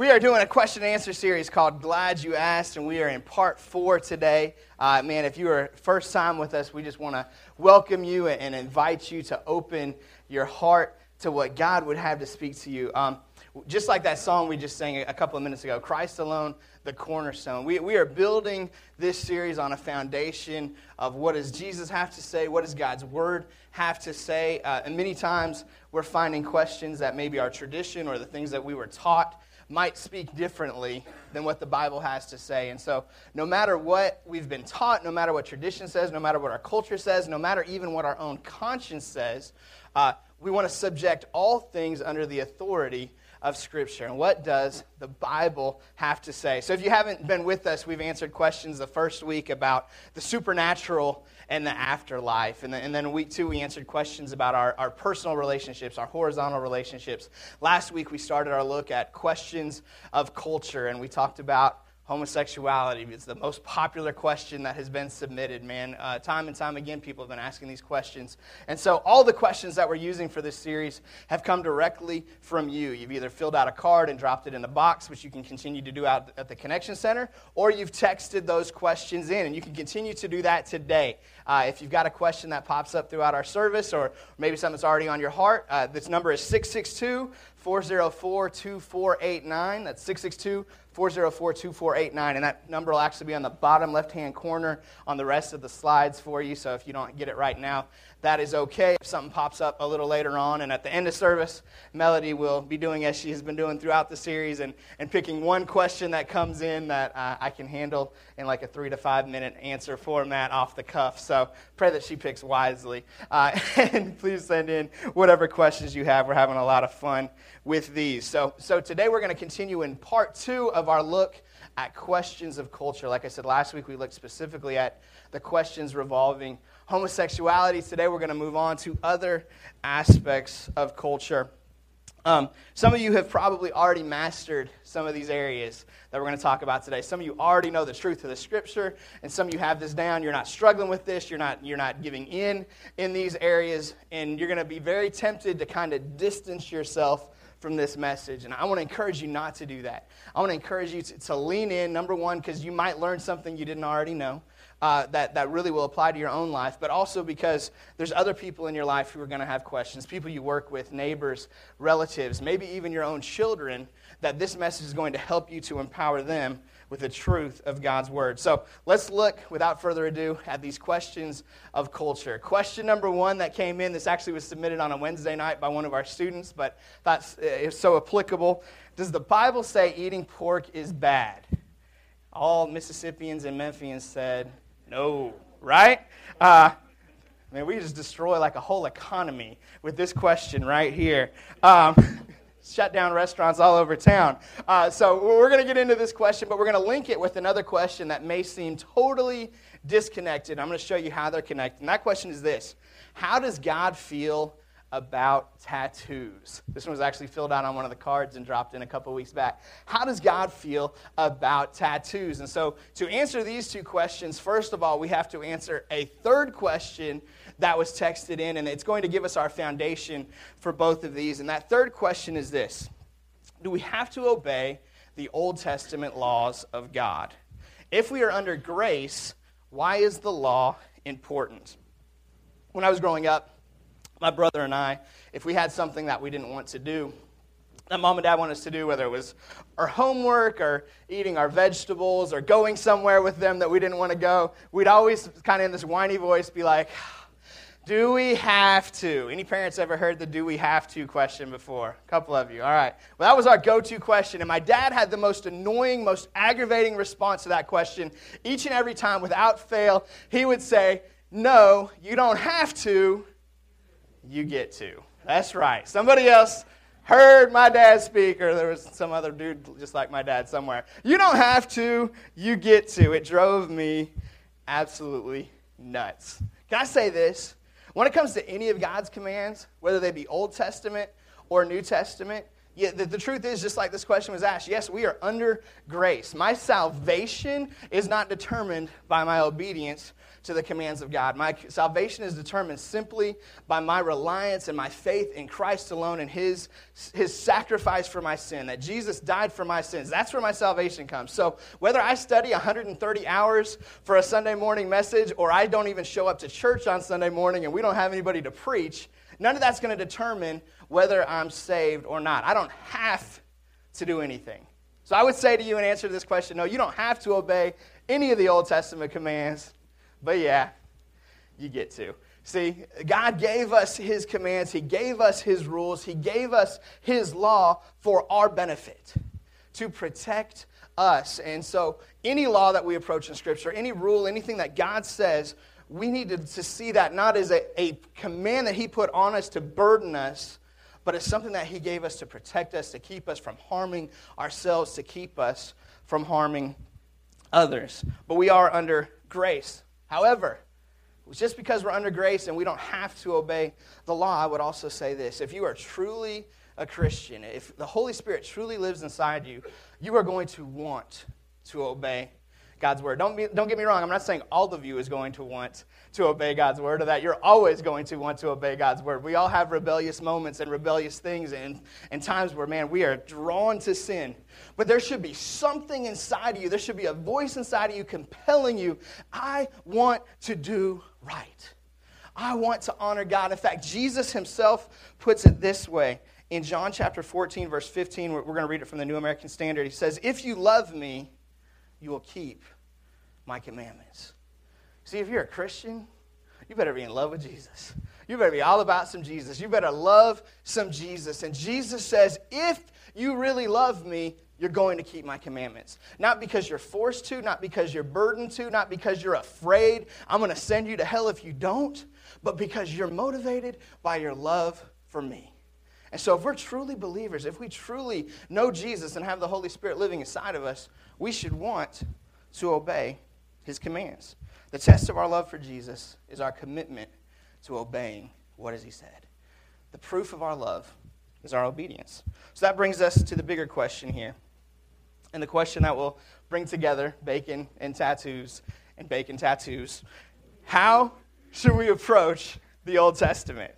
We are doing a question and answer series called Glad You Asked, and we are in part four today. Uh, man, if you are first time with us, we just want to welcome you and invite you to open your heart to what God would have to speak to you. Um, just like that song we just sang a couple of minutes ago, Christ alone, the cornerstone. We, we are building this series on a foundation of what does Jesus have to say, what does God's word have to say. Uh, and many times we're finding questions that maybe our tradition or the things that we were taught might speak differently than what the Bible has to say. And so, no matter what we've been taught, no matter what tradition says, no matter what our culture says, no matter even what our own conscience says, uh, we want to subject all things under the authority of Scripture. And what does the Bible have to say? So, if you haven't been with us, we've answered questions the first week about the supernatural and the afterlife. And then, and then week two, we answered questions about our, our personal relationships, our horizontal relationships. Last week, we started our look at questions of culture, and we talked about homosexuality is the most popular question that has been submitted, man. Uh, time and time again, people have been asking these questions. And so, all the questions that we're using for this series have come directly from you. You've either filled out a card and dropped it in the box, which you can continue to do out at the Connection Center, or you've texted those questions in, and you can continue to do that today. Uh, if you've got a question that pops up throughout our service, or maybe something that's already on your heart, uh, this number is 662 404 2489. That's 662 404 2489. And that number will actually be on the bottom left hand corner on the rest of the slides for you. So if you don't get it right now, that is okay. If something pops up a little later on, and at the end of service, Melody will be doing as she has been doing throughout the series and, and picking one question that comes in that uh, I can handle in like a three to five minute answer format off the cuff. So pray that she picks wisely. Uh, and please send in whatever questions you have. We're having a lot of fun with these. So, so today we're going to continue in part two of our look at questions of culture. Like I said last week, we looked specifically at the questions revolving homosexuality. Today we're going to move on to other aspects of culture. Um, some of you have probably already mastered some of these areas that we're going to talk about today. Some of you already know the truth of the scripture, and some of you have this down. You're not struggling with this. You're not, you're not giving in in these areas, and you're going to be very tempted to kind of distance yourself from this message. And I want to encourage you not to do that. I want to encourage you to, to lean in, number one, because you might learn something you didn't already know. Uh, that, that really will apply to your own life, but also because there's other people in your life who are going to have questions people you work with, neighbors, relatives, maybe even your own children, that this message is going to help you to empower them with the truth of God's word. So let's look, without further ado, at these questions of culture. Question number one that came in, this actually was submitted on a Wednesday night by one of our students, but that's it was so applicable. Does the Bible say eating pork is bad? All Mississippians and Memphians said no, right? Uh, man, we just destroy like a whole economy with this question right here. Um, shut down restaurants all over town. Uh, so we're going to get into this question, but we're going to link it with another question that may seem totally disconnected. I'm going to show you how they're connected. And that question is this How does God feel about tattoos? This one was actually filled out on one of the cards and dropped in a couple weeks back. How does God feel about tattoos? And so, to answer these two questions, first of all, we have to answer a third question that was texted in, and it's going to give us our foundation for both of these. And that third question is this Do we have to obey the Old Testament laws of God? If we are under grace, why is the law important? When I was growing up, my brother and I, if we had something that we didn't want to do, that mom and dad want us to do, whether it was our homework or eating our vegetables or going somewhere with them that we didn't want to go, we'd always kind of in this whiny voice be like, do we have to? Any parents ever heard the do we have to question before? A couple of you. All right. Well, that was our go to question. And my dad had the most annoying, most aggravating response to that question. Each and every time, without fail, he would say, No, you don't have to. You get to. That's right. Somebody else heard my dad speak, or there was some other dude just like my dad somewhere. You don't have to. You get to. It drove me absolutely nuts. Can I say this? When it comes to any of God's commands, whether they be Old Testament or New Testament, Yeah, the, the, truth is, just like this question was asked, yes, we are under grace. My salvation is not determined by my obedience to the commands of God. My salvation is determined simply by my reliance and my faith in Christ alone and his, his sacrifice for my sin, that Jesus died for my sins. That's where my salvation comes. So whether I study 130 hours for a Sunday morning message or I don't even show up to church on Sunday morning and we don't have anybody to preach, none of that's going to determine whether I'm saved or not. I don't have to do anything. So I would say to you in answer to this question no, you don't have to obey any of the Old Testament commands. But yeah, you get to. See, God gave us His commands, He gave us His rules, He gave us His law for our benefit, to protect us. And so, any law that we approach in Scripture, any rule, anything that God says, we need to, to see that not as a, a command that He put on us to burden us, but as something that He gave us to protect us, to keep us from harming ourselves, to keep us from harming others. But we are under grace. However, just because we're under grace and we don't have to obey the law, I would also say this. If you are truly a Christian, if the Holy Spirit truly lives inside you, you are going to want to obey God's word. Don't, be, don't get me wrong, I'm not saying all of you is going to want to obey God's word or that you're always going to want to obey God's word. We all have rebellious moments and rebellious things and, and times where, man, we are drawn to sin. But there should be something inside of you, there should be a voice inside of you compelling you, I want to do right. I want to honor God. In fact, Jesus himself puts it this way. In John chapter 14, verse 15, we're going to read it from the New American Standard. He says, If you love me, you will keep my commandments. See, if you're a Christian, you better be in love with Jesus. You better be all about some Jesus. You better love some Jesus. And Jesus says, if you really love me, you're going to keep my commandments. Not because you're forced to, not because you're burdened to, not because you're afraid, I'm going to send you to hell if you don't, but because you're motivated by your love for me. And so, if we're truly believers, if we truly know Jesus and have the Holy Spirit living inside of us, we should want to obey his commands. The test of our love for Jesus is our commitment to obeying what has he said. The proof of our love is our obedience. So that brings us to the bigger question here. And the question that will bring together bacon and tattoos and bacon tattoos. How should we approach the Old Testament?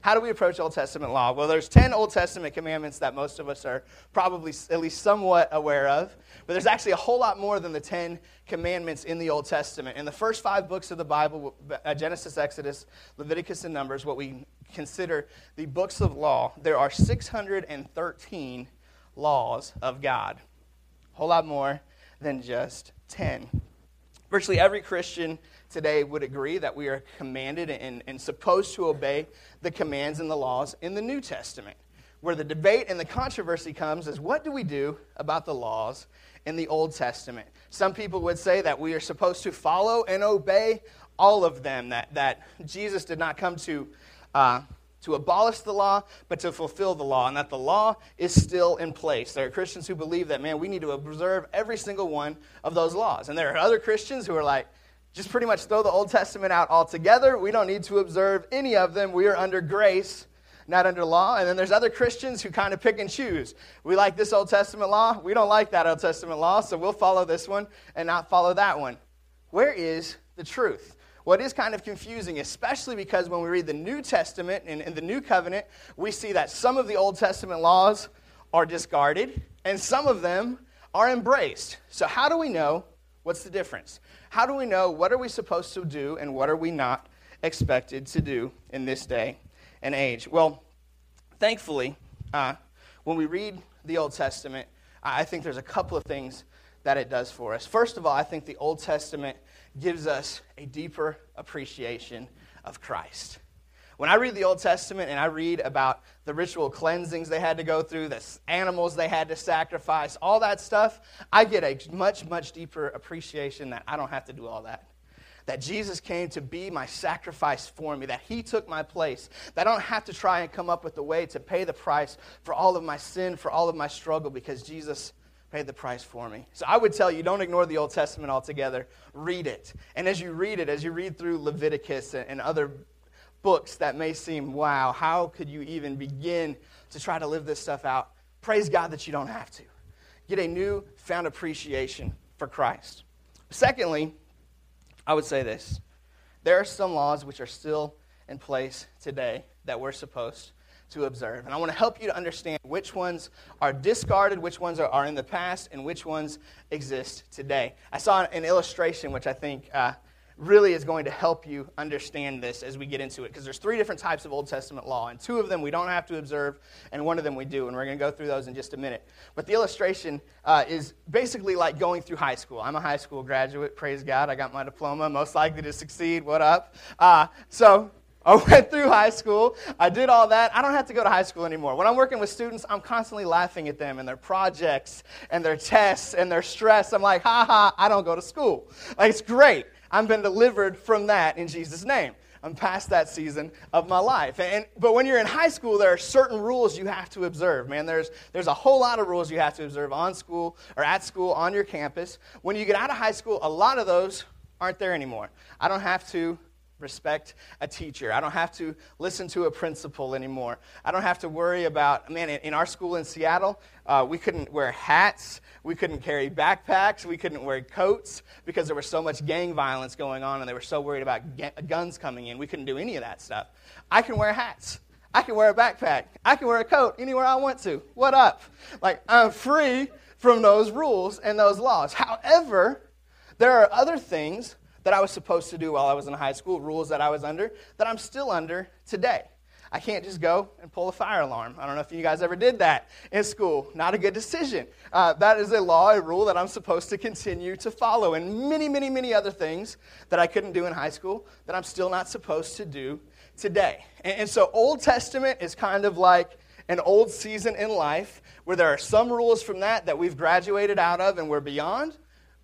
How do we approach Old Testament law? Well, there's 10 Old Testament commandments that most of us are probably at least somewhat aware of, but there's actually a whole lot more than the 10 commandments in the Old Testament. In the first five books of the Bible, uh, Genesis, Exodus, Leviticus, and Numbers, what we consider the books of law, there are 613 laws of God. A whole lot more than just 10. Virtually every Christian today would agree that we are commanded and, and supposed to obey the commands and the laws in the New Testament. Where the debate and the controversy comes is what do we do about the laws in the Old Testament? Some people would say that we are supposed to follow and obey all of them, that, that Jesus did not come to, uh, to abolish the law, but to fulfill the law, and that the law is still in place. There are Christians who believe that, man, we need to observe every single one of those laws. And there are other Christians who are like, just pretty much throw the Old Testament out altogether. We don't need to observe any of them. We are under grace, not under law. And then there's other Christians who kind of pick and choose. We like this Old Testament law. We don't like that Old Testament law, so we'll follow this one and not follow that one. Where is the truth? What is kind of confusing, especially because when we read the New Testament and, the New Covenant, we see that some of the Old Testament laws are discarded and some of them are embraced. So, how do we know what's the difference? How do we know what are we supposed to do and what are we not expected to do in this day and age? Well, thankfully, uh, when we read the Old Testament, I think there's a couple of things that it does for us. First of all, I think the Old Testament gives us a deeper appreciation of Christ. When I read the Old Testament and I read about the ritual cleansings they had to go through, the animals they had to sacrifice, all that stuff, I get a much, much deeper appreciation that I don't have to do all that. That Jesus came to be my sacrifice for me, that He took my place, that I don't have to try and come up with a way to pay the price for all of my sin, for all of my struggle, because Jesus paid the price for me. So I would tell you, don't ignore the Old Testament altogether. Read it. And as you read it, as you read through Leviticus and other books that may seem, wow, how could you even begin to try to live this stuff out? Praise God that you don't have to. Get a new found appreciation for Christ. Secondly, I would say this there are some laws which are still in place today that we're supposed to observe. And I want to help you to understand which ones are discarded, which ones are, are in the past, and which ones exist today. I saw an illustration which I think uh, really is going to help you understand this as we get into it because there's three different types of old testament law and two of them we don't have to observe and one of them we do and we're going to go through those in just a minute but the illustration uh, is basically like going through high school i'm a high school graduate praise god i got my diploma most likely to succeed what up uh, so I went through high school. I did all that. I don't have to go to high school anymore. When I'm working with students, I'm constantly laughing at them and their projects and their tests and their stress. I'm like, ha ha, I don't go to school. Like, it's great. I've been delivered from that in Jesus' name. I'm past that season of my life. And, but when you're in high school, there are certain rules you have to observe, man. There's, there's a whole lot of rules you have to observe on school or at school, on your campus. When you get out of high school, a lot of those aren't there anymore. I don't have to respect a teacher. I don't have to listen to a principal anymore. I don't have to worry about, man, in our school in Seattle, uh, we couldn't wear hats, we couldn't carry backpacks, we couldn't wear coats because there was so much gang violence going on and they were so worried about guns coming in. We couldn't do any of that stuff. I can wear hats. I can wear a backpack. I can wear a coat anywhere I want to. What up? Like, I'm free from those rules and those laws. However, there are other things that I was supposed to do while I was in high school, rules that I was under, that I'm still under today. I can't just go and pull a fire alarm. I don't know if you guys ever did that in school. Not a good decision. Uh, that is a law, a rule that I'm supposed to continue to follow, and many, many, many other things that I couldn't do in high school that I'm still not supposed to do today. And, and so, Old Testament is kind of like an old season in life where there are some rules from that that we've graduated out of and we're beyond,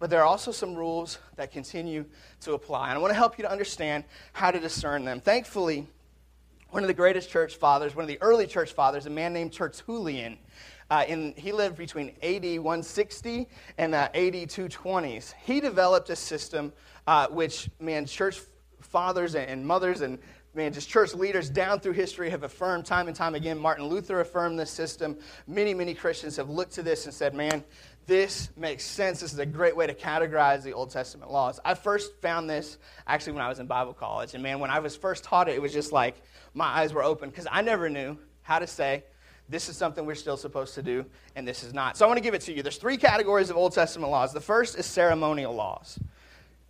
but there are also some rules that continue to apply. And I want to help you to understand how to discern them. Thankfully, one of the greatest church fathers, one of the early church fathers, a man named Tertullian, uh, in, he lived between AD 160 and uh, AD 220s. He developed a system uh, which, man, church fathers and mothers and man, just church leaders down through history have affirmed time and time again. Martin Luther affirmed this system. Many, many Christians have looked to this and said, man, this makes sense. This is a great way to categorize the Old Testament laws. I first found this actually when I was in Bible college. And man, when I was first taught it, it was just like my eyes were open because I never knew how to say, this is something we're still supposed to do, and this is not. So I want to give it to you. There's three categories of Old Testament laws. The first is ceremonial laws.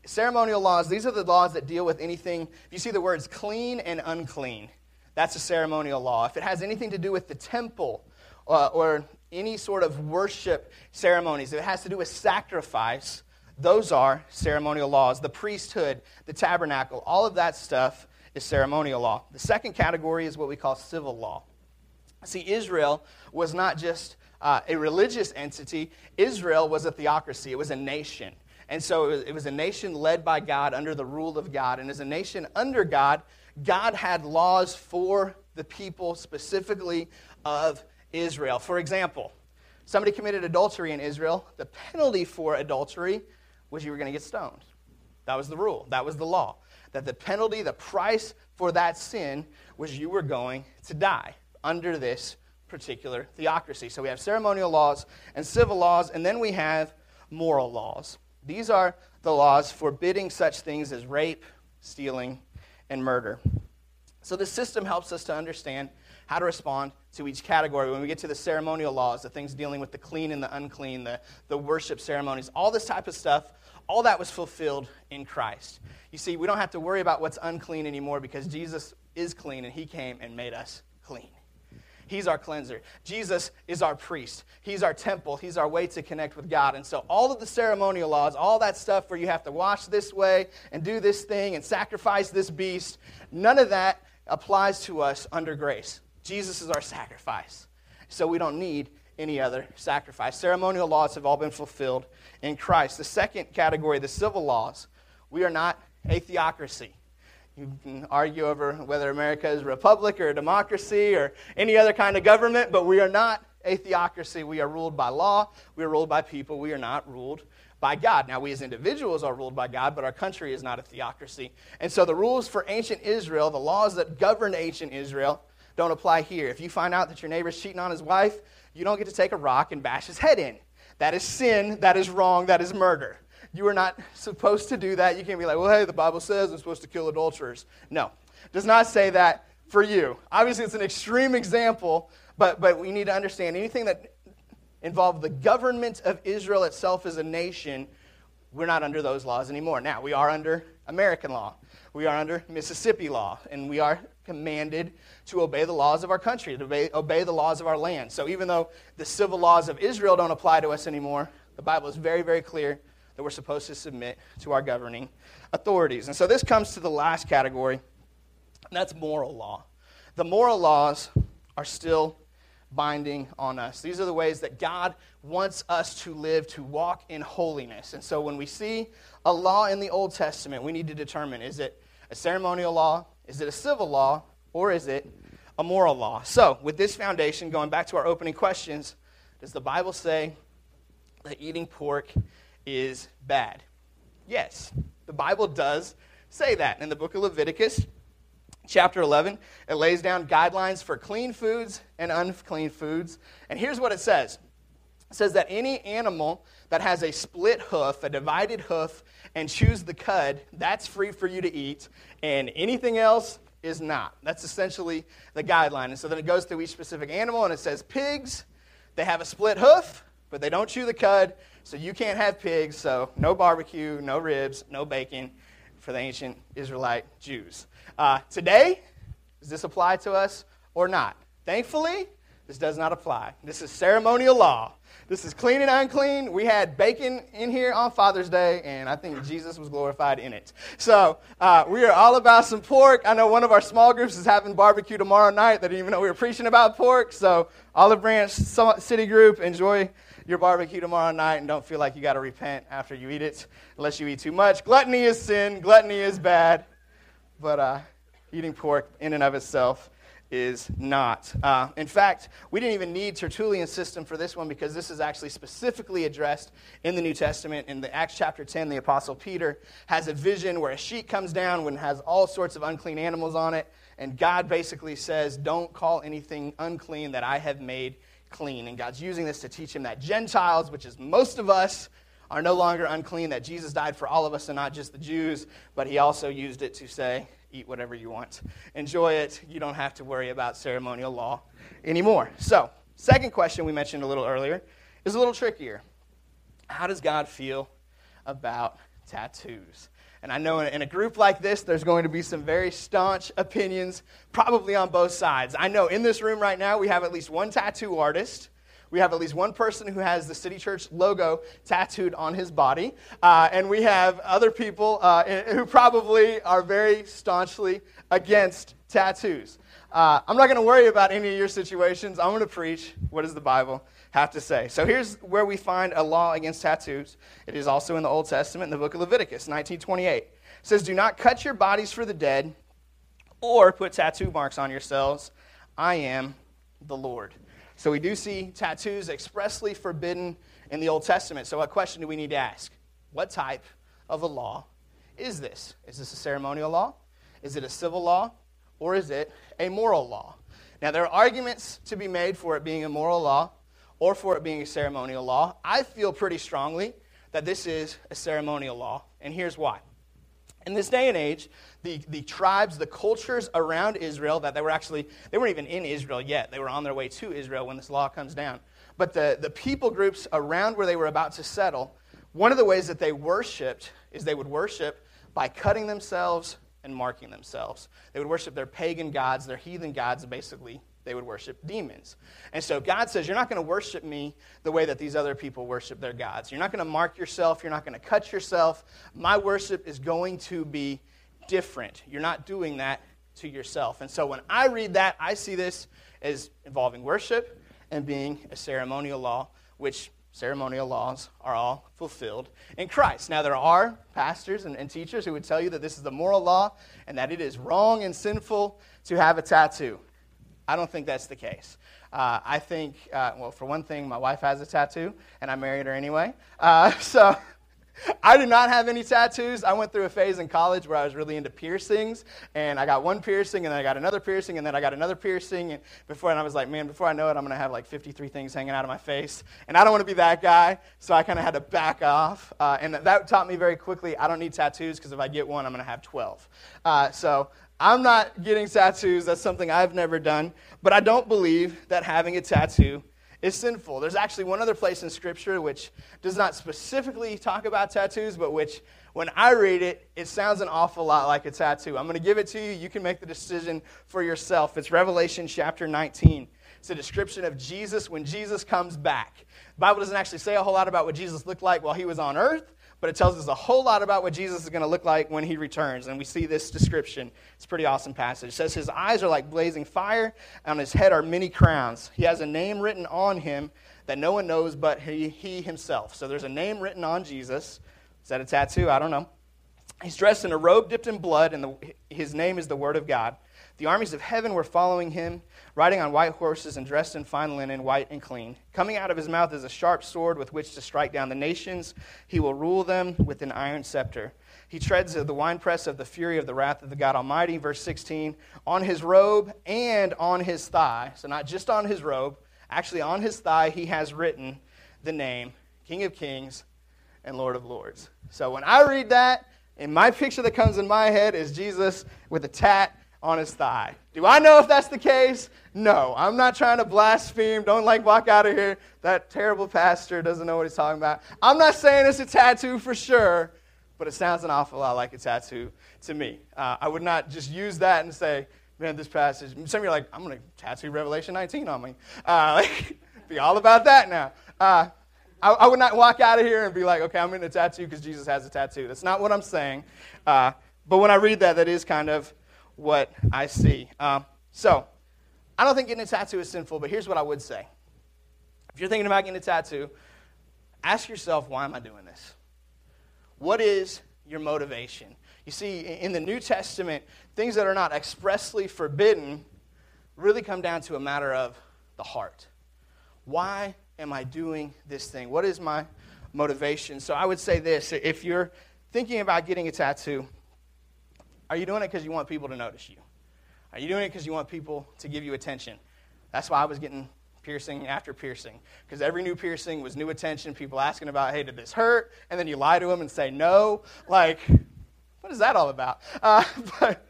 Ceremonial laws, these are the laws that deal with anything. If you see the words clean and unclean, that's a ceremonial law. If it has anything to do with the temple uh, or any sort of worship ceremonies, if it has to do with sacrifice, those are ceremonial laws. The priesthood, the tabernacle, all of that stuff is ceremonial law. The second category is what we call civil law. See, Israel was not just uh, a religious entity, Israel was a theocracy, it was a nation. And so it was, a nation led by God under the rule of God. And as a nation under God, God had laws for the people, specifically of Israel. For example, somebody committed adultery in Israel. The penalty for adultery was you were going to get stoned. That was the rule, that was the law. That the penalty, the price for that sin was you were going to die under this particular theocracy. So we have ceremonial laws and civil laws, and then we have moral laws. These are the laws forbidding such things as rape, stealing, and murder. So the system helps us to understand how to respond to each category. When we get to the ceremonial laws, the things dealing with the clean and the unclean, the, the worship ceremonies, all this type of stuff, all that was fulfilled in Christ. You see, we don't have to worry about what's unclean anymore because Jesus is clean and he came and made us clean. He's our cleanser. Jesus is our priest. He's our temple. He's our way to connect with God. And so, all of the ceremonial laws, all that stuff where you have to wash this way and do this thing and sacrifice this beast, none of that applies to us under grace. Jesus is our sacrifice. So we don't need any other sacrifice. Ceremonial laws have all been fulfilled in Christ. The second category, the civil laws, we are not a theocracy. You can argue over whether America is a republic or a democracy or any other kind of government, but we are not a theocracy. We are ruled by law, we are ruled by people, we are not ruled by God. Now, we as individuals are ruled by God, but our country is not a theocracy. And so, the rules for ancient Israel, the laws that governed ancient Israel, don't apply here. If you find out that your neighbor's cheating on his wife, you don't get to take a rock and bash his head in. That is sin, that is wrong, that is murder. You are not supposed to do that. You can't be like, well, hey, the Bible says I'm supposed to kill adulterers. No, it does not say that for you. Obviously, it's an extreme example, but, but we need to understand anything that involved the government of Israel itself as a nation, we're not under those laws anymore. Now, we are under American law. We are under Mississippi law, and we are commanded to obey the laws of our country, to obey, obey, the laws of our land. So even though the civil laws of Israel don't apply to us anymore, the Bible is very, very clear that we're supposed to submit to our governing authorities. And so this comes to the last category, and that's moral law. The moral laws are still binding on us. These are the ways that God wants us to live, to walk in holiness. And so when we see a law in the Old Testament, we need to determine is it a ceremonial law, is it a civil law, or is it a moral law? So, with this foundation, going back to our opening questions, does the Bible say that eating pork is bad? Yes, the Bible does say that. In the book of Leviticus, chapter 11, it lays down guidelines for clean foods and unclean foods. And here's what it says it says that any animal that has a split hoof, a divided hoof, and chews the cud, that's free for you to eat. And anything else is not. That's essentially the guideline. And so then it goes through each specific animal and it says pigs, they have a split hoof, but they don't chew the cud. So you can't have pigs. So no barbecue, no ribs, no bacon for the ancient Israelite Jews. Uh, today, does this apply to us or not? Thankfully, this does not apply. This is ceremonial law. This is clean and unclean. We had bacon in here on Father's Day, and I think Jesus was glorified in it. So uh, we are all about some pork. I know one of our small groups is having barbecue tomorrow night. They didn't even know we were preaching about pork. So Olive Branch City Group, enjoy your barbecue tomorrow night, and don't feel like you got to repent after you eat it, unless you eat too much. Gluttony is sin. Gluttony is bad. But uh, eating pork in and of itself is not. Uh, in fact, we didn't even need Tertullian's system for this one because this is actually specifically addressed in the New Testament. In the Acts chapter 10, the Apostle Peter has a vision where a sheet comes down and has all sorts of unclean animals on it. And God basically says, Don't call anything unclean that I have made clean. And God's using this to teach him that Gentiles, which is most of us, are no longer unclean, that Jesus died for all of us and not just the Jews, but he also used it to say, eat whatever you want. Enjoy it. You don't have to worry about ceremonial law anymore. So, second question we mentioned a little earlier is a little trickier. How does God feel about tattoos? And I know in a group like this, there's going to be some very staunch opinions, probably on both sides. I know in this room right now, we have at least one tattoo artist we have at least one person who has the City Church logo tattooed on his body. Uh, and we have other people uh, who probably are very staunchly against tattoos. Uh, I'm not going to worry about any of your situations. I'm going to preach what does the Bible have to say. So here's where we find a law against tattoos. It is also in the Old Testament in the book of Leviticus, 1928. It says, Do not cut your bodies for the dead or put tattoo marks on yourselves. I am the Lord. So we do see tattoos expressly forbidden in the Old Testament. So, what question do we need to ask? What type of a law is this? Is this a ceremonial law? Is it a civil law? Or is it a moral law? Now, there are arguments to be made for it being a moral law or for it being a ceremonial law. I feel pretty strongly that this is a ceremonial law, and here's why. In this day and age, the, the tribes, the cultures around Israel, that they were actually, they weren't even in Israel yet. They were on their way to Israel when this law comes down. But the, the people groups around where they were about to settle, one of the ways that they worshiped is they would worship by cutting themselves and marking themselves. They would worship their pagan gods, their heathen gods, basically they would worship demons. And so God says, You're not going to worship me the way that these other people worship their gods. You're not going to mark yourself. You're not going to cut yourself. My worship is going to be different. You're not doing that to yourself. And so when I read that, I see this as involving worship and being a ceremonial law, which ceremonial laws are all fulfilled in Christ. Now, there are pastors and, and, teachers who would tell you that this is the moral law and that it is wrong and sinful to have a tattoo. I don't think that's the case. Uh, I think, uh, well, for one thing, my wife has a tattoo, and I married her anyway. Uh, so I did not have any tattoos. I went through a phase in college where I was really into piercings, and I got one piercing, and then I got another piercing, and then I got another piercing. And before, and I was like, man, before I know it, I'm gonna have like 53 things hanging out of my face, and I don't want to be that guy. So I kind of had to back off, uh, and that taught me very quickly. I don't need tattoos because if I get one, I'm gonna have 12. Uh, so I'm not getting tattoos. That's something I've never done. But I don't believe that having a tattoo is sinful. There's actually one other place in Scripture which does not specifically talk about tattoos, but which, when I read it, it sounds an awful lot like a tattoo. I'm going to give it to you. You can make the decision for yourself. It's Revelation chapter 19. It's a description of Jesus when Jesus comes back. The Bible doesn't actually say a whole lot about what Jesus looked like while he was on earth, but it tells us a whole lot about what Jesus is going to look like when he returns. And we see this description. It's a pretty awesome passage. It says, His eyes are like blazing fire, and on his head are many crowns. He has a name written on him that no one knows but he, he himself. So there's a name written on Jesus. Is that a tattoo? I don't know. He's dressed in a robe dipped in blood, and the, his name is the Word of God. The armies of heaven were following him, riding on white horses and dressed in fine linen, white and clean. Coming out of his mouth is a sharp sword with which to strike down the nations. He will rule them with an iron scepter. He treads the winepress of the fury of the wrath of the God Almighty. Verse 16 On his robe and on his thigh, so not just on his robe, actually on his thigh, he has written the name King of Kings and Lord of Lords. So when I read that, and my picture that comes in my head is Jesus with a tat on his thigh. Do I know if that's the case? No. I'm not trying to blaspheme. Don't like walk out of here. That terrible pastor doesn't know what he's talking about. I'm not saying it's a tattoo for sure, but it sounds an awful lot like a tattoo to me. Uh, I would not just use that and say, man, this passage. Some of you are like, I'm going to tattoo Revelation 19 on me. Uh, be all about that now. Uh, I, I, would not walk out of here and be like, okay, I'm going to tattoo because Jesus has a tattoo. That's not what I'm saying. Uh, but when I read that, that is kind of what I see. Um, so, I don't think getting a tattoo is sinful, but here's what I would say. If you're thinking about getting a tattoo, ask yourself, why am I doing this? What is your motivation? You see, in the New Testament, things that are not expressly forbidden really come down to a matter of the heart. Why am I doing this thing? What is my motivation? So I would say this if you're thinking about getting a tattoo, are you doing it because you want people to notice you? Are you doing it because you want people to give you attention? That's why I was getting piercing after piercing. Because every new piercing was new attention, people asking about, hey, did this hurt? And then you lie to them and say no. Like, what is that all about? Uh, but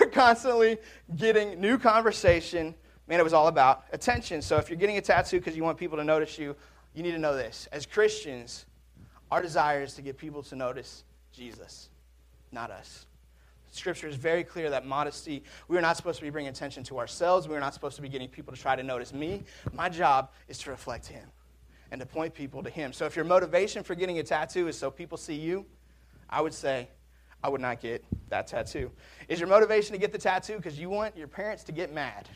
we're constantly getting new conversation. Man, it was all about attention. So if you're getting a tattoo because you want people to notice you, you need to know this. As Christians, our desire is to get people to notice Jesus, not us. Scripture is very clear that modesty, we are not supposed to be bringing attention to ourselves. We are not supposed to be getting people to try to notice me. My job is to reflect Him and to point people to Him. So if your motivation for getting a tattoo is so people see you, I would say, I would not get that tattoo. Is your motivation to get the tattoo because you want your parents to get mad?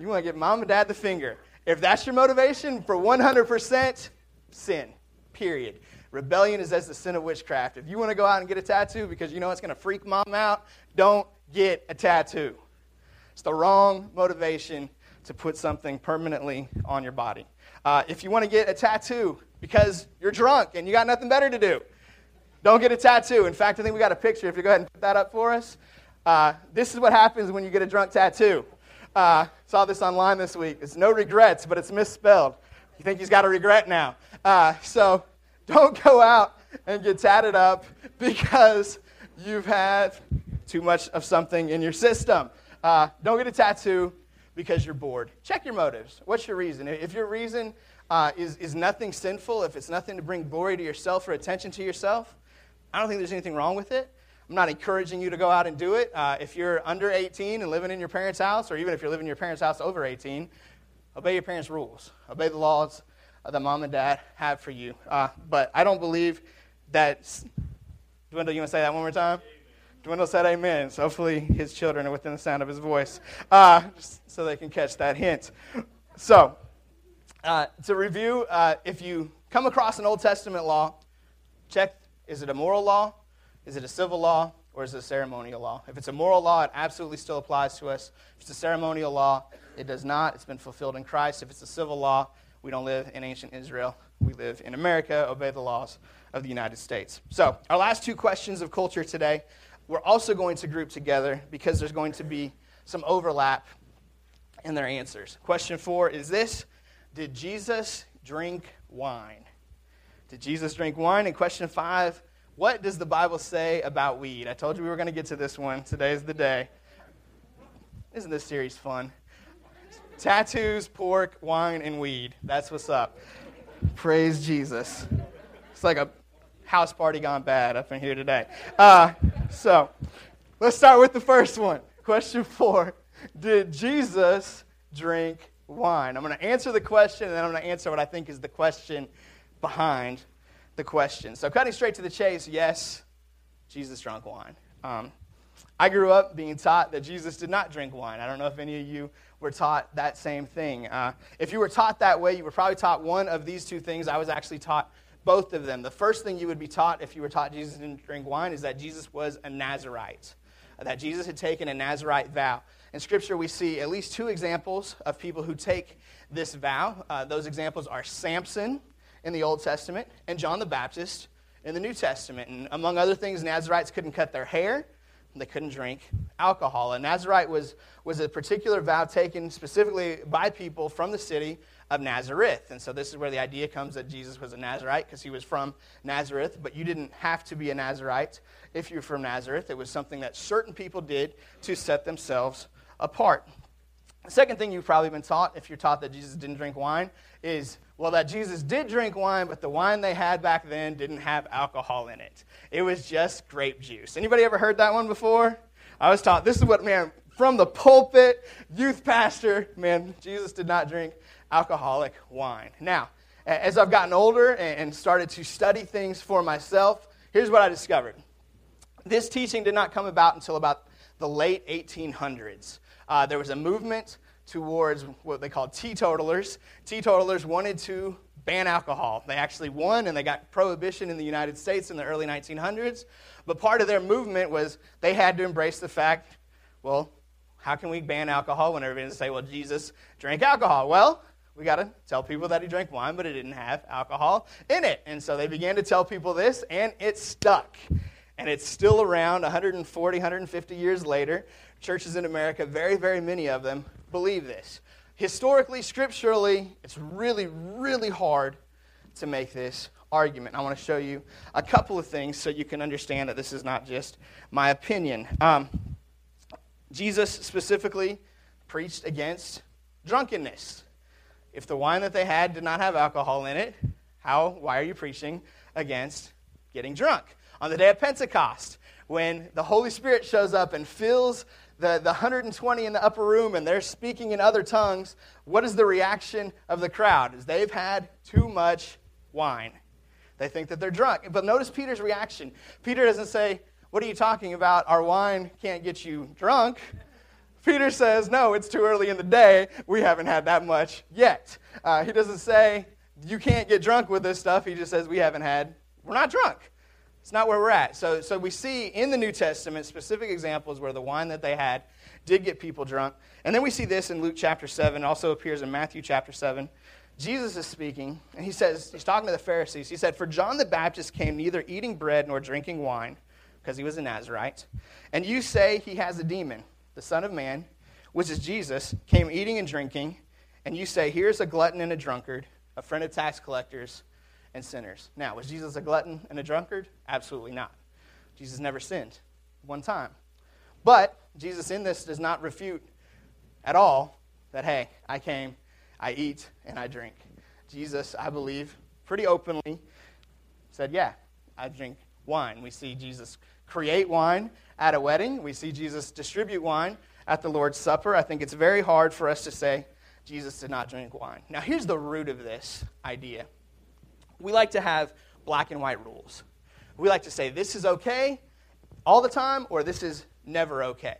You want to get mom and dad the finger. If that's your motivation for 100%, sin, period. Rebellion is as the sin of witchcraft. If you want to go out and get a tattoo because you know it's going to freak mom out, don't get a tattoo. It's the wrong motivation to put something permanently on your body. Uh, if you want to get a tattoo because you're drunk and you got nothing better to do, don't get a tattoo. In fact, I think we got a picture. If you go ahead and put that up for us, uh, this is what happens when you get a drunk tattoo. Uh, saw this online this week. It's no regrets, but it's misspelled. You think he's got a regret now. Uh, so don't go out and get tatted up because you've had too much of something in your system. Uh, don't get a tattoo because you're bored. Check your motives. What's your reason? If your reason uh, is, is nothing sinful, if it's nothing to bring glory to yourself or attention to yourself, I don't think there's anything wrong with it. I'm not encouraging you to go out and do it. Uh, if you're under 18 and living in your parents' house, or even if you're living in your parents' house over 18, obey your parents' rules, obey the laws that mom and dad have for you. Uh, but I don't believe that. Dwindle, you want to say that one more time? Dwindle said amen. So hopefully his children are within the sound of his voice uh, so they can catch that hint. So, uh, to review, uh, if you come across an Old Testament law, check is it a moral law? Is it a civil law? Or is it a ceremonial law? If it's a moral law, it absolutely still applies to us. If it's a ceremonial law, it does not. It's been fulfilled in Christ. If it's a civil law, We don't live in ancient Israel. We live in America, obey the laws of the United States. So, our last two questions of culture today, we're also going to group together because there's going to be some overlap in their answers. Question four is this Did Jesus drink wine? Did Jesus drink wine? And question five, what does the Bible say about weed? I told you we were going to get to this one. Today is the day. Isn't this series fun? Tattoos, pork, wine, and weed. That's what's up. Praise Jesus. It's like a house party gone bad up in here today. Uh, so, let's start with the first one. Question four Did Jesus drink wine? I'm going to answer the question, and then I'm going to answer what I think is the question behind the question. So, cutting straight to the chase, yes, Jesus drank wine. Um, I grew up being taught that Jesus did not drink wine. I don't know if any of you were taught that same thing. Uh, if you were taught that way, you were probably taught one of these two things. I was actually taught both of them. The first thing you would be taught if you were taught Jesus didn't drink wine is that Jesus was a Nazarite, that Jesus had taken a Nazarite vow. In Scripture, we see at least two examples of people who take this vow. Uh, those examples are Samson in the Old Testament and John the Baptist in the New Testament. And among other things, Nazarites couldn't cut their hair, they couldn't drink alcohol. A Nazarite was, was a particular vow taken specifically by people from the city of Nazareth. And so this is where the idea comes that Jesus was a Nazarite because he was from Nazareth, but you didn't have to be a Nazarite if you're from Nazareth. It was something that certain people did to set themselves apart. The second thing you've probably been taught, if you're taught that Jesus didn't drink wine, is well, that Jesus did drink wine, but the wine they had back then didn't have alcohol in it. It was just grape juice. Anybody ever heard that one before? I was taught this is what, man, from the pulpit, youth pastor, man, Jesus did not drink alcoholic wine. Now, as I've gotten older and started to study things for myself, here's what I discovered. This teaching did not come about until about the late 1800s. Uh, there was a movement towards what they called teetotalers. Teetotalers wanted to ban alcohol. They actually won and they got prohibition in the United States in the early 1900s. But part of their movement was they had to embrace the fact well, how can we ban alcohol when everybody's say, well, Jesus drank alcohol? Well, we got to tell people that he drank wine, but it didn't have alcohol in it. And so they began to tell people this, and it stuck. And it's still around 140, 150 years later. Churches in America, very, very many of them, believe this. Historically, scripturally, it's really, really hard to make this argument. I want to show you a couple of things so you can understand that this is not just my opinion. Um, Jesus specifically preached against drunkenness. If the wine that they had did not have alcohol in it, how, why are you preaching against getting drunk? On the day of Pentecost, when the Holy Spirit shows up and fills the, the 120 in the upper room and they're speaking in other tongues, what is the reaction of the crowd? Is they've had too much wine. They think that they're drunk. But notice Peter's reaction. Peter doesn't say, What are you talking about? Our wine can't get you drunk. Peter says, No, it's too early in the day. We haven't had that much yet. Uh, he doesn't say, You can't get drunk with this stuff. He just says, We haven't had, we're not drunk. It's not where we're at. So, so we see in the New Testament specific examples where the wine that they had did get people drunk. And then we see this in Luke chapter 7, also appears in Matthew chapter 7. Jesus is speaking, and he says, he's talking to the Pharisees. He said, For John the Baptist came neither eating bread nor drinking wine, because he was a Nazarite. And you say he has a demon, the Son of Man, which is Jesus, came eating and drinking. And you say, Here's a glutton and a drunkard, a friend of tax collectors and sinners. Now, was Jesus a glutton and a drunkard? Absolutely not. Jesus never sinned one time. But Jesus in this does not refute at all that, hey, I came, I eat, and I drink. Jesus, I believe, pretty openly said, yeah, I drink wine. We see Jesus create wine at a wedding, we see Jesus distribute wine at the Lord's Supper. I think it's very hard for us to say Jesus did not drink wine. Now, here's the root of this idea we like to have black and white rules. We like to say this is okay all the time or this is never okay.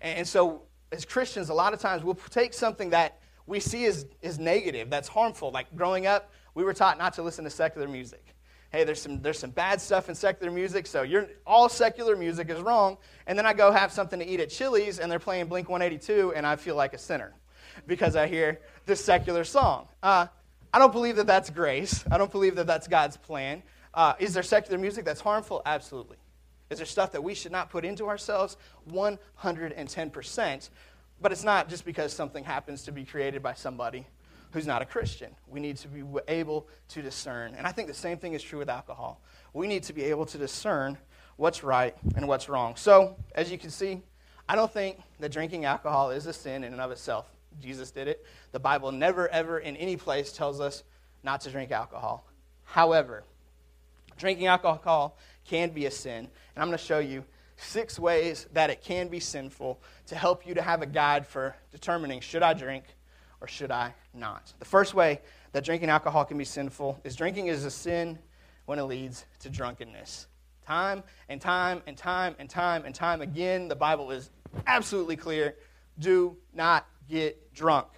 And so, as Christians, a lot of times we'll take something that we see as, as negative, that's harmful. Like growing up, we were taught not to listen to secular music. Hey, there's some, there's some bad stuff in secular music, so you're, all secular music is wrong. And then I go have something to eat at Chili's, and they're playing Blink 182, and I feel like a sinner because I hear this secular song. Uh, I don't believe that that's grace. I don't believe that that's God's plan. Uh, is there secular music that's harmful? Absolutely. Is there stuff that we should not put into ourselves? 110%. But it's not just because something happens to be created by somebody who's not a Christian. We need to be able to discern. And I think the same thing is true with alcohol. We need to be able to discern what's right and what's wrong. So, as you can see, I don't think that drinking alcohol is a sin in and of itself. Jesus did it. The Bible never, ever, in any place tells us not to drink alcohol. However, drinking alcohol can be a sin. And I'm going to show you six ways that it can be sinful to help you to have a guide for determining should I drink or should I not. The first way that drinking alcohol can be sinful is drinking is a sin when it leads to drunkenness. Time and time and time and time and time again, the Bible is absolutely clear. Do not get drunk.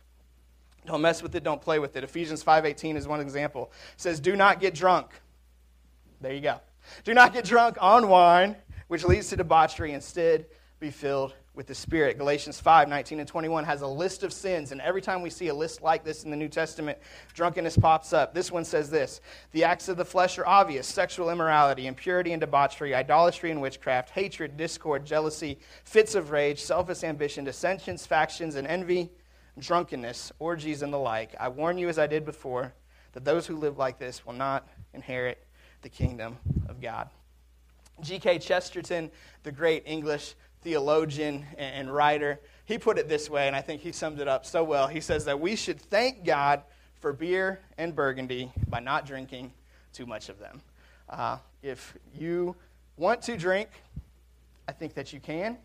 Don't mess with it, don't play with it. Ephesians 5:18 is one example. It says, "Do not get drunk." There you go. Do not get drunk on wine, which leads to debauchery. Instead, be filled with the Spirit. Galatians 5 19 and 21 has a list of sins, and every time we see a list like this in the New Testament, drunkenness pops up. This one says this The acts of the flesh are obvious sexual immorality, impurity and debauchery, idolatry and witchcraft, hatred, discord, jealousy, fits of rage, selfish ambition, dissensions, factions, and envy, drunkenness, orgies, and the like. I warn you, as I did before, that those who live like this will not inherit the kingdom of God. G.K. Chesterton, the great English theologian and writer, he put it this way, and I think he summed it up so well. He says that we should thank God for beer and burgundy by not drinking too much of them. Uh, if you want to drink, I think that you can,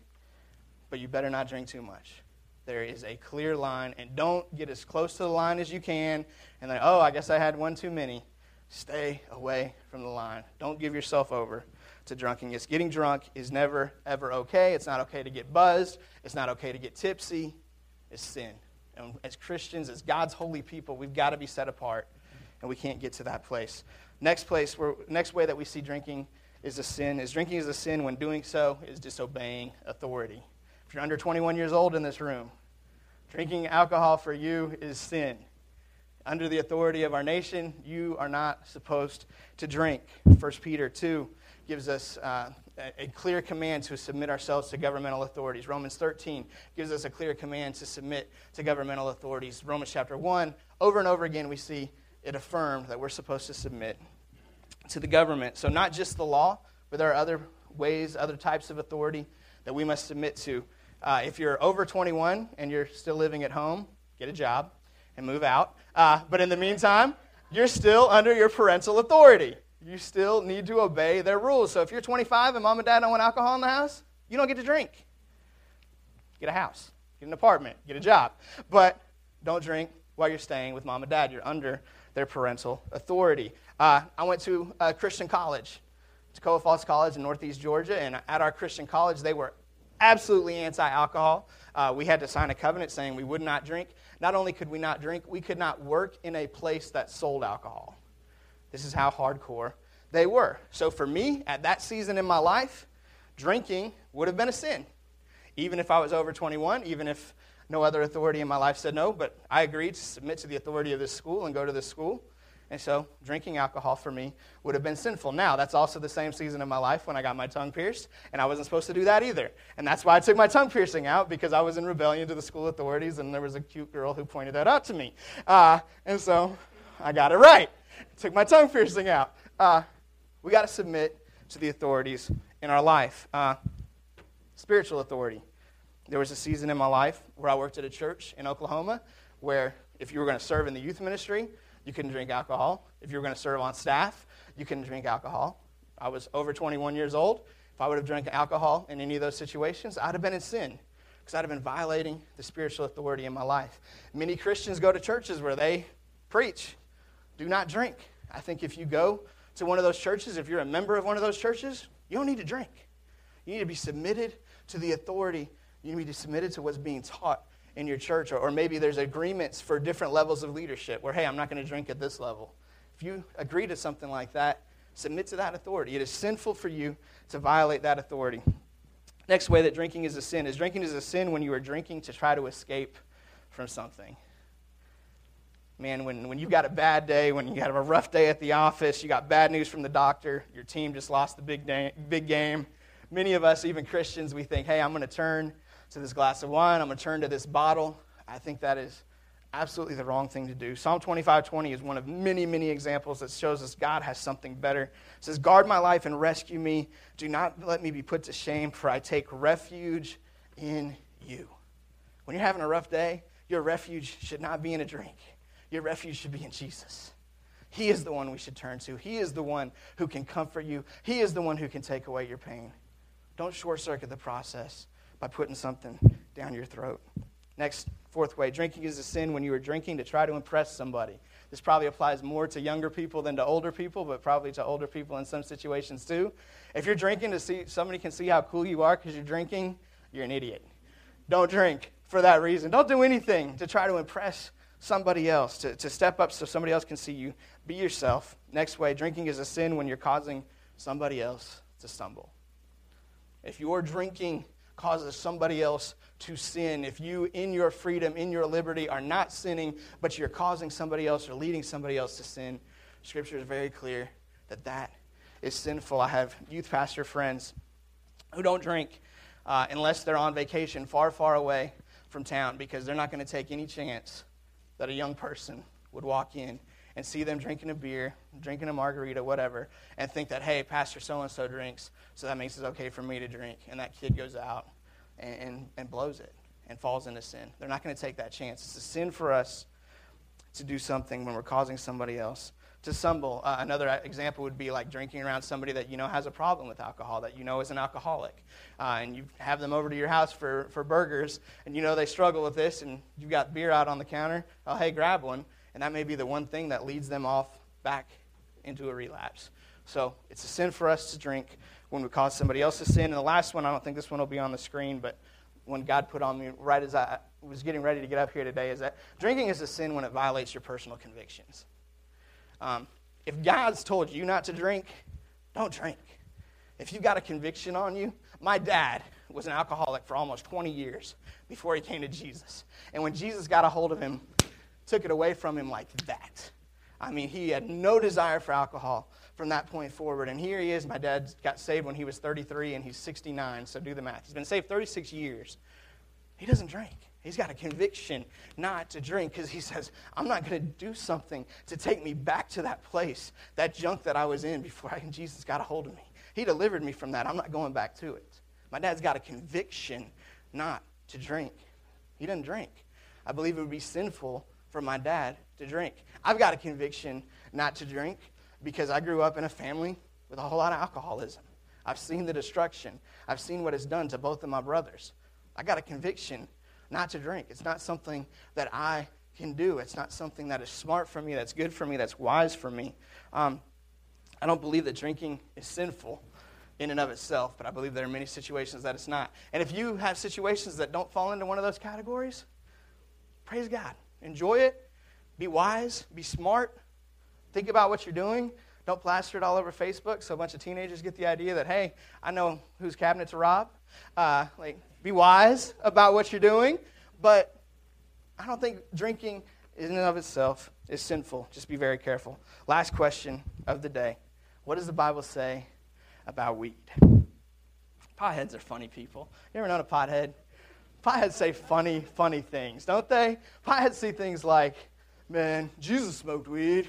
but you better not drink too much. There is a clear line, and don't get as close to the line as you can, and then, oh, I guess I had one too many. Stay away from the line. Don't give yourself over to drunkenness. Getting drunk is never, ever okay. It's not okay to get buzzed. It's not okay to get tipsy. It's sin. And as Christians, as God's holy people, we've got to be set apart, and we can't get to that place. Next place, where, next way that we see drinking is a sin is drinking is a sin when doing so is disobeying authority. If you're under 21 years old in this room, drinking alcohol for you is sin. Under the authority of our nation, you are not supposed to drink. 1 Peter 2 gives us uh, a clear command to submit ourselves to governmental authorities. Romans 13 gives us a clear command to submit to governmental authorities. Romans chapter 1, over and over again, we see it affirmed that we're supposed to submit to the government. So, not just the law, but there are other ways, other types of authority that we must submit to. Uh, if you're over 21 and you're still living at home, get a job and move out. Uh, but in the meantime, you're still under your parental authority you still need to obey their rules. So if you're 25 and mom and dad don't want alcohol in the house, you don't get to drink. Get a house, get an apartment, get a job. But don't drink while you're staying with mom and dad. You're under their parental authority. Uh, I went to a Christian college, Toccoa Falls College in Northeast Georgia, and at our Christian college, they were absolutely anti alcohol. Uh, we had to sign a covenant saying we would not drink. Not only could we not drink, we could not work in a place that sold alcohol. This is how hardcore they were. So for me, at that season in my life, drinking would have been a sin. Even if I was over 21, even if no other authority in my life said no, but I agreed to submit to the authority of this school and go to this school. And so drinking alcohol for me would have been sinful. Now, that's also the same season in my life when I got my tongue pierced, and I wasn't supposed to do that either. And that's why I took my tongue piercing out because I was in rebellion to the school authorities, and there was a cute girl who pointed that out to me. Uh, and so I got it right took my tongue piercing out. Uh, we got to submit to the authorities in our life. Uh, spiritual authority. There was a season in my life where I worked at a church in Oklahoma where if you were going to serve in the youth ministry, you couldn't drink alcohol. If you were going to serve on staff, you couldn't drink alcohol. I was over 21 years old. If I would have drank alcohol in any of those situations, I'd have been in sin because I'd have been violating the spiritual authority in my life. Many Christians go to churches where they preach do not drink. I think if you go to one of those churches, if you're a member of one of those churches, you don't need to drink. You need to be submitted to the authority. You need to be submitted to what's being taught in your church. Or, or maybe there's agreements for different levels of leadership where, hey, I'm not going to drink at this level. If you agree to something like that, submit to that authority. It is sinful for you to violate that authority. Next way that drinking is a sin is drinking is a sin when you are drinking to try to escape from something. Man, when, when you've got a bad day, when you have a rough day at the office, you got bad news from the doctor, your team just lost the big, day, big game. Many of us, even Christians, we think, hey, I'm going to turn to this glass of wine, I'm going to turn to this bottle. I think that is absolutely the wrong thing to do. Psalm 25:20 is one of many, many examples that shows us God has something better. It says, "Guard my life and rescue me. Do not let me be put to shame, for I take refuge in you." When you're having a rough day, your refuge should not be in a drink. Your refuge should be in Jesus. He is the one we should turn to. He is the one who can comfort you. He is the one who can take away your pain. Don't short circuit the process by putting something down your throat. Next, fourth way drinking is a sin when you are drinking to try to impress somebody. This probably applies more to younger people than to older people, but probably to older people in some situations too. If you're drinking to see somebody can see how cool you are because you're drinking, you're an idiot. Don't drink for that reason. Don't do anything to try to impress somebody else, to, to step up so somebody else can see you. Be yourself. Next way, drinking is a sin when you're causing somebody else to stumble. If you're drinking causes somebody else to sin, if you, in your freedom, in your liberty, are not sinning, but you're causing somebody else or leading somebody else to sin, Scripture is very clear that that is sinful. I have youth pastor friends who don't drink uh, unless they're on vacation far, far away from town because they're not going to take any chance that a young person would walk in and see them drinking a beer, drinking a margarita, whatever, and think that, hey, Pastor so and so drinks, so that makes it okay for me to drink. And that kid goes out and, and, and blows it and falls into sin. They're not going to take that chance. It's a sin for us to do something when we're causing somebody else to stumble. Uh, another example would be like drinking around somebody that you know has a problem with alcohol, that you know is an alcoholic. Uh, and you have them over to your house for, for burgers, and you know they struggle with this, and you've got beer out on the counter. Oh, hey, grab one and that may be the one thing that leads them off back into a relapse. So it's a sin for us to drink when we cause somebody else to sin. And the last one, I don't think this one will be on the screen, but when God put on me right as I was getting ready to get up here today, is that drinking is a sin when it violates your personal convictions. Um, if God's told you not to drink, don't drink. If you've got a conviction on you, my dad was an alcoholic for almost 20 years before he came to Jesus. And when Jesus got a hold of him, took it away from him like that. I mean, he had no desire for alcohol from that point forward. And here he is. My dad got saved when he was 33 and he's 69, so do the math. He's been saved 36 years. He doesn't drink. He's got a conviction not to drink because he says, I'm not going to do something to take me back to that place, that junk that I was in before I, Jesus got a hold of me. He delivered me from that. I'm not going back to it. My dad's got a conviction not to drink. He doesn't drink. I believe it would be sinful for my dad to drink. I've got a conviction not to drink because I grew up in a family with a whole lot of alcoholism. I've seen the destruction, I've seen what it's done to both of my brothers. I got a conviction not to drink. It's not something that I can do. It's not something that is smart for me, that's good for me, that's wise for me. Um, I don't believe that drinking is sinful in and of itself, but I believe there are many situations that it's not. And if you have situations that don't fall into one of those categories, praise God. Enjoy it. Be wise. Be smart. Think about what you're doing. Don't plaster it all over Facebook so a bunch of teenagers get the idea that, hey, I know whose cabinet to rob. Uh, like, be wise about what you're doing. But I don't think drinking in and of itself is sinful. Just be very careful. Last question of the day What does the Bible say about weed? Potheads are funny people. You ever known a pothead? Potheads say funny, funny things, don't they? Potheads see things like, man, Jesus smoked weed.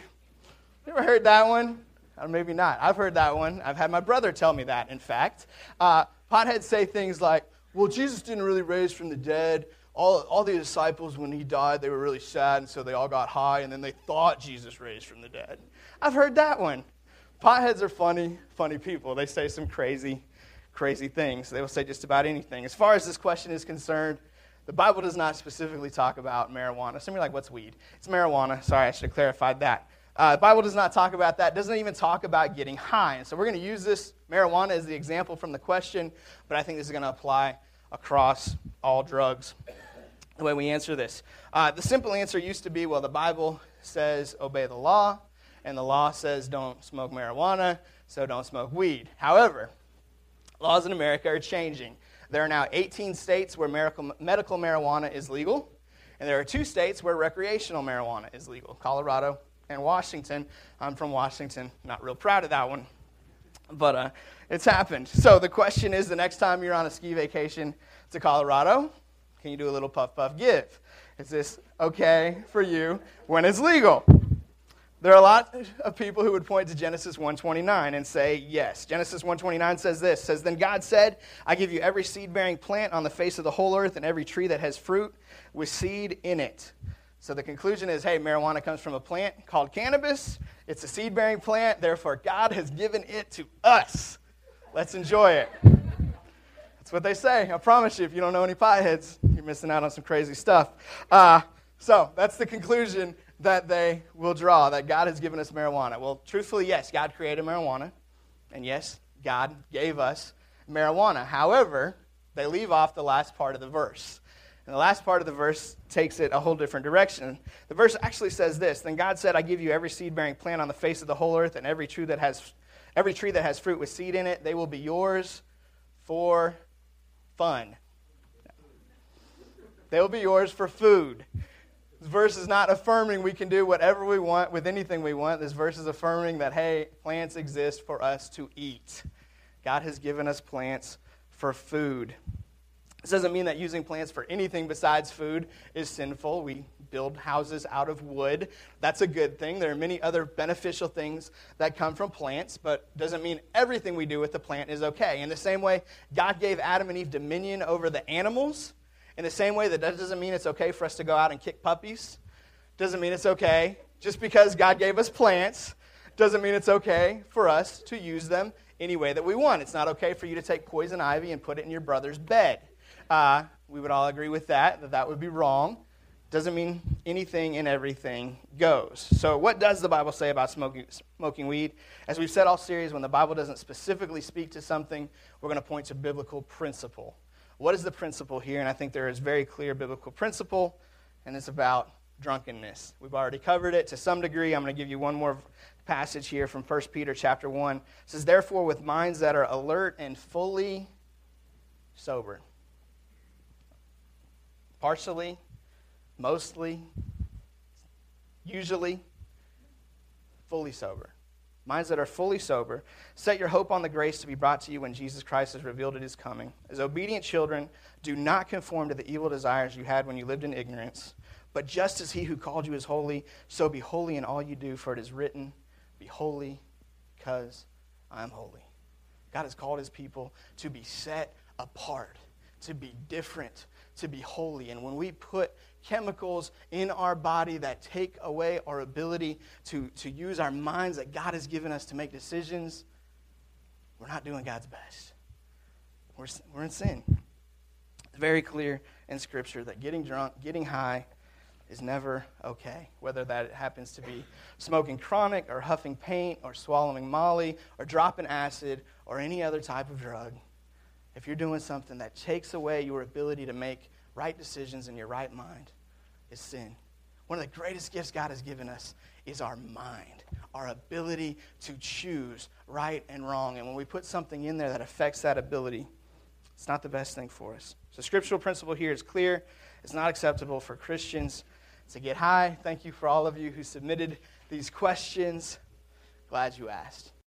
You ever heard that one? Or maybe not. I've heard that one. I've had my brother tell me that, in fact. Uh, potheads say things like, well, Jesus didn't really raise from the dead. All, all the disciples, when he died, they were really sad, and so they all got high, and then they thought Jesus raised from the dead. I've heard that one. Potheads are funny, funny people. They say some crazy, crazy things. They will say just about anything. As far as this question is concerned, the Bible does not specifically talk about marijuana. Some of you are like, what's weed? It's marijuana. Sorry, I should have clarified that. Uh, the Bible does not talk about that. It doesn't even talk about getting high. And so we're going to use this marijuana is the example from the question, but I think this is going to apply across all drugs the way we answer this. Uh, the simple answer used to be well, the Bible says obey the law, and the law says don't smoke marijuana, so don't smoke weed. However, laws in America are changing. There are now 18 states where medical, medical marijuana is legal. And there are two states where recreational marijuana is legal Colorado and Washington. I'm from Washington, not real proud of that one, but uh, it's happened. So the question is the next time you're on a ski vacation to Colorado, can you do a little puff puff give? Is this okay for you when it's legal? There are a lot of people who would point to Genesis 129 and say, "Yes." Genesis 129 says this, says, "Then God said, I give you every seed-bearing plant on the face of the whole earth and every tree that has fruit with seed in it." So the conclusion is, hey, marijuana comes from a plant called cannabis. It's a seed-bearing plant, therefore God has given it to us. Let's enjoy it. That's what they say. I promise you, if you don't know any pieheads, you're missing out on some crazy stuff. Uh, so that's the conclusion that they will draw that God has given us marijuana. Well, truthfully, yes, God created marijuana. And yes, God gave us marijuana. However, they leave off the last part of the verse. And the last part of the verse takes it a whole different direction. The verse actually says this Then God said, I give you every seed bearing plant on the face of the whole earth, and every tree that has, every tree that has fruit with seed in it. They will be yours for fun. They will be yours for food. This verse is not affirming we can do whatever we want with anything we want. This verse is affirming that, hey, plants exist for us to eat. God has given us plants for food. This doesn't mean that using plants for anything besides food is sinful. We build houses out of wood. That's a good thing. There are many other beneficial things that come from plants, but doesn't mean everything we do with the plant is okay. In the same way, God gave Adam and Eve dominion over the animals in the same way that that doesn't mean it's okay for us to go out and kick puppies, doesn't mean it's okay. Just because God gave us plants doesn't mean it's okay for us to use them any way that we want. It's not okay for you to take poison ivy and put it in your brother's bed. Uh, we would all agree with that, that that would be wrong. Doesn't mean anything and everything goes. So, what does the Bible say about smoking, smoking weed? As we've said all series, when the Bible doesn't specifically speak to something, we're going to point to biblical principle. What is the principle here? And I think there is very clear biblical principle, and it's about drunkenness. We've already covered it to some degree. I'm going to give you one more passage here from 1 Peter chapter 1. It says, Therefore, with minds that are alert and fully sober. Partially, mostly, usually, fully sober minds that are fully sober. Set your hope on the grace to be brought to you when Jesus Christ is revealed at his coming. As obedient children, do not conform to the evil desires you had when you lived in ignorance. But just as he who called you is holy, so be holy in all you do, for it is written, Be holy because I am holy. God has called his people to be set apart, to be different, to be holy. And when we put chemicals in our body that take away our ability to, to use our minds that God has given us to make decisions, we're not doing God's best. We're, we're in sin. It's very clear in Scripture that getting drunk, getting high, is never okay. Whether that happens to be smoking chronic or huffing paint or swallowing molly or dropping acid or any other type of drug. If you're doing something that takes away your ability to make right decisions in your right mind is sin. One of the greatest gifts God has given us is our mind, our ability to choose right and wrong. And when we put something in there that affects that ability, it's not the best thing for us. So, scriptural principle here is clear. It's not acceptable for Christians to get high. Thank you for all of you who submitted these questions. Glad you asked.